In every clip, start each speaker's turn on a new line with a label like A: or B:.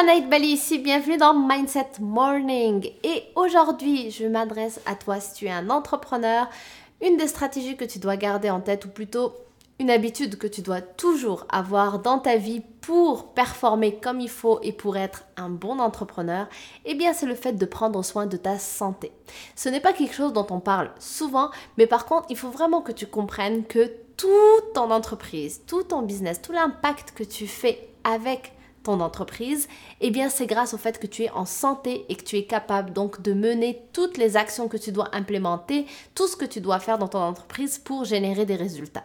A: Manaït Bali ici, bienvenue dans Mindset Morning. Et aujourd'hui, je m'adresse à toi si tu es un entrepreneur. Une des stratégies que tu dois garder en tête, ou plutôt une habitude que tu dois toujours avoir dans ta vie pour performer comme il faut et pour être un bon entrepreneur, eh bien c'est le fait de prendre soin de ta santé. Ce n'est pas quelque chose dont on parle souvent, mais par contre, il faut vraiment que tu comprennes que toute ton entreprise, tout ton business, tout l'impact que tu fais avec ton entreprise, eh bien c'est grâce au fait que tu es en santé et que tu es capable donc de mener toutes les actions que tu dois implémenter, tout ce que tu dois faire dans ton entreprise pour générer des résultats.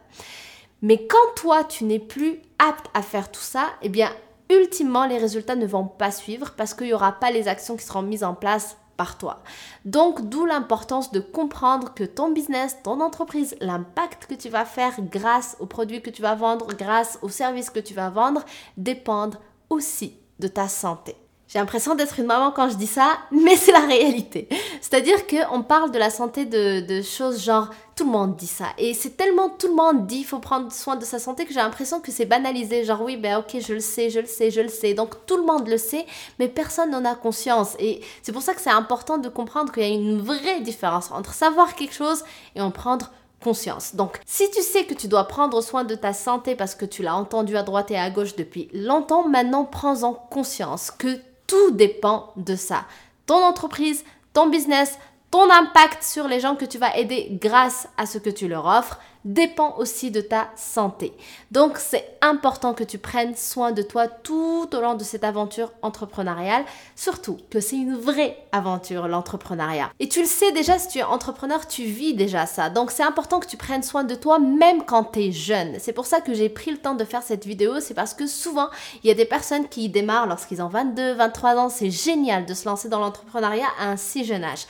A: Mais quand toi, tu n'es plus apte à faire tout ça, eh bien, ultimement, les résultats ne vont pas suivre parce qu'il n'y aura pas les actions qui seront mises en place par toi. Donc, d'où l'importance de comprendre que ton business, ton entreprise, l'impact que tu vas faire grâce aux produits que tu vas vendre, grâce aux services que tu vas vendre, dépendent aussi de ta santé. J'ai l'impression d'être une maman quand je dis ça, mais c'est la réalité. C'est-à-dire qu'on parle de la santé de, choses genre tout le monde dit ça. Et c'est tellement tout le monde dit il faut prendre soin de sa santé que j'ai l'impression que c'est banalisé. Genre oui, ben ok, je le sais, je le sais, je le sais. Donc tout le monde le sait, mais personne n'en a conscience. Et c'est pour ça que c'est important de comprendre qu'il y a une vraie différence entre savoir quelque chose et en prendre conscience. Donc, si tu sais que tu dois prendre soin de ta santé parce que tu l'as entendu à droite et à gauche depuis longtemps, maintenant prends-en conscience que tout dépend de ça. Ton entreprise, ton business, ton impact sur les gens que tu vas aider grâce à ce que tu leur offres dépend aussi de ta santé. Donc c'est important que tu prennes soin de toi tout au long de cette aventure entrepreneuriale, surtout que c'est une vraie aventure l'entrepreneuriat. Et tu le sais déjà, si tu es entrepreneur, tu vis déjà ça. Donc c'est important que tu prennes soin de toi même quand tu es jeune. C'est pour ça que j'ai pris le temps de faire cette vidéo, c'est parce que souvent il y a des personnes qui démarrent lorsqu'ils ont 22, 23 ans, c'est génial de se lancer dans l'entrepreneuriat à un si jeune âge.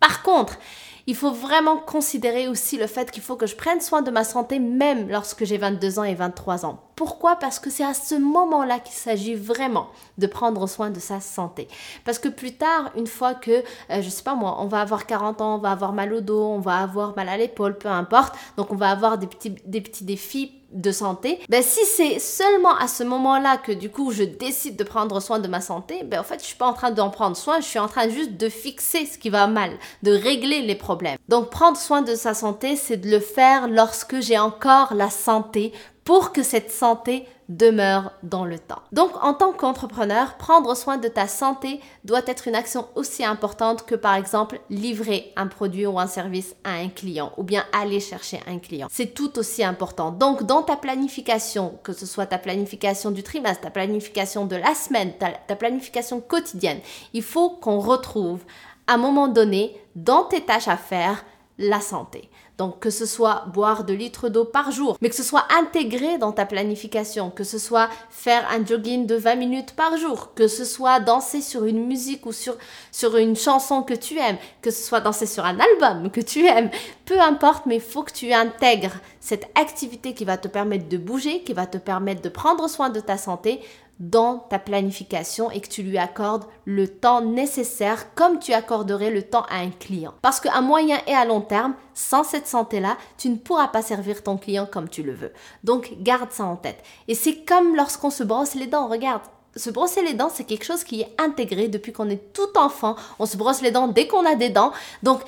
A: Par contre, il faut vraiment considérer aussi le fait qu'il faut que je prenne soin de ma santé même lorsque j'ai 22 ans et 23 ans. Pourquoi? Parce que c'est à ce moment-là qu'il s'agit vraiment de prendre soin de sa santé. Parce que plus tard, une fois que, euh, je sais pas moi, on va avoir 40 ans, on va avoir mal au dos, on va avoir mal à l'épaule, peu importe, donc on va avoir des petits, des petits défis de santé, ben si c'est seulement à ce moment-là que du coup je décide de prendre soin de ma santé, ben en fait je suis pas en train d'en prendre soin, je suis en train juste de fixer ce qui va mal, de régler les problèmes. Donc prendre soin de sa santé, c'est de le faire lorsque j'ai encore la santé pour que cette santé demeure dans le temps. Donc en tant qu'entrepreneur, prendre soin de ta santé doit être une action aussi importante que par exemple livrer un produit ou un service à un client ou bien aller chercher un client. C'est tout aussi important. Donc dans ta planification, que ce soit ta planification du trimestre, ta planification de la semaine, ta, planification quotidienne, il faut qu'on retrouve à un moment donné dans tes tâches à faire la santé. Donc que ce soit boire 2 litres d'eau par jour, mais que ce soit intégré dans ta planification, que ce soit faire un jogging de 20 minutes par jour, que ce soit danser sur une musique ou sur, sur une chanson que tu aimes, que ce soit danser sur un album que tu aimes, peu importe, mais il faut que tu intègres cette activité qui va te permettre de bouger, qui va te permettre de prendre soin de ta santé dans ta planification et que tu lui accordes le temps nécessaire comme tu accorderais le temps à un client. Parce qu'à moyen et à long terme, sans cette santé-là, tu ne pourras pas servir ton client comme tu le veux. Donc garde ça en tête. Et c'est comme lorsqu'on se brosse les dents, regarde. Se brosser les dents, c'est quelque chose qui est intégré depuis qu'on est tout enfant. On se brosse les dents dès qu'on a des dents. Donc,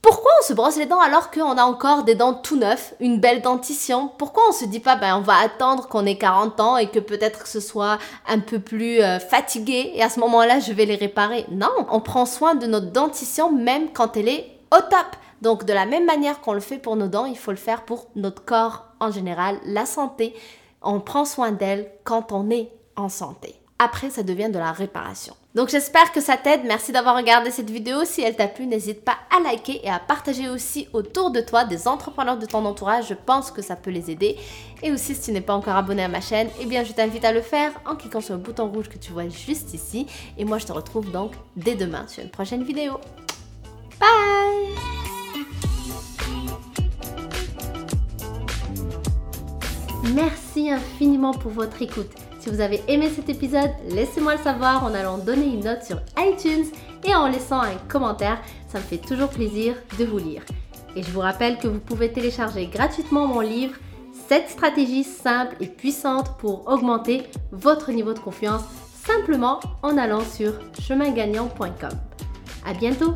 A: pourquoi on se brosse les dents alors qu'on a encore des dents tout neufs, une belle dentition? Pourquoi on se dit pas, ben on va attendre qu'on ait 40 ans et que peut-être que ce soit un peu plus euh, fatigué et à ce moment-là je vais les réparer? Non, on prend soin de notre dentition même quand elle est au top. Donc de la même manière qu'on le fait pour nos dents, il faut le faire pour notre corps en général, la santé. On prend soin d'elle quand on est en santé. Après, ça devient de la réparation. Donc j'espère que ça t'aide. Merci d'avoir regardé cette vidéo. Si elle t'a plu, n'hésite pas à liker et à partager aussi autour de toi des entrepreneurs de ton entourage. Je pense que ça peut les aider. Et aussi, si tu n'es pas encore abonné à ma chaîne, eh bien je t'invite à le faire en cliquant sur le bouton rouge que tu vois juste ici. Et moi, je te retrouve donc dès demain sur une prochaine vidéo. Bye Merci infiniment pour votre écoute. Si vous avez aimé cet épisode, laissez-moi le savoir en allant donner une note sur iTunes et en laissant un commentaire. Ça me fait toujours plaisir de vous lire. Et je vous rappelle que vous pouvez télécharger gratuitement mon livre 7 stratégies simples et puissantes pour augmenter votre niveau de confiance simplement en allant sur chemingagnant.com. À bientôt!